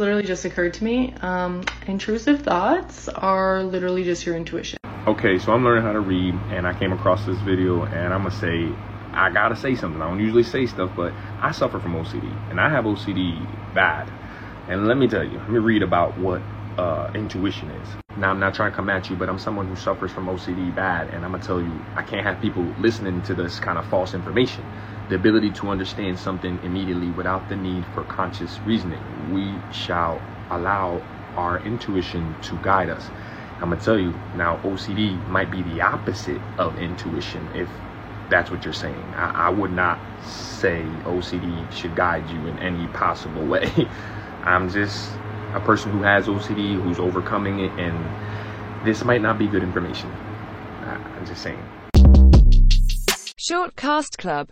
Literally just occurred to me. Um, intrusive thoughts are literally just your intuition. Okay, so I'm learning how to read, and I came across this video, and I'm gonna say, I gotta say something. I don't usually say stuff, but I suffer from OCD, and I have OCD bad. And let me tell you, let me read about what uh, intuition is. Now, I'm not trying to come at you, but I'm someone who suffers from OCD bad, and I'm gonna tell you, I can't have people listening to this kind of false information. The ability to understand something immediately without the need for conscious reasoning. We shall allow our intuition to guide us. I'm gonna tell you now, OCD might be the opposite of intuition if that's what you're saying. I, I would not say OCD should guide you in any possible way. I'm just a person who has OCD, who's overcoming it, and this might not be good information. I'm just saying. Short Cast Club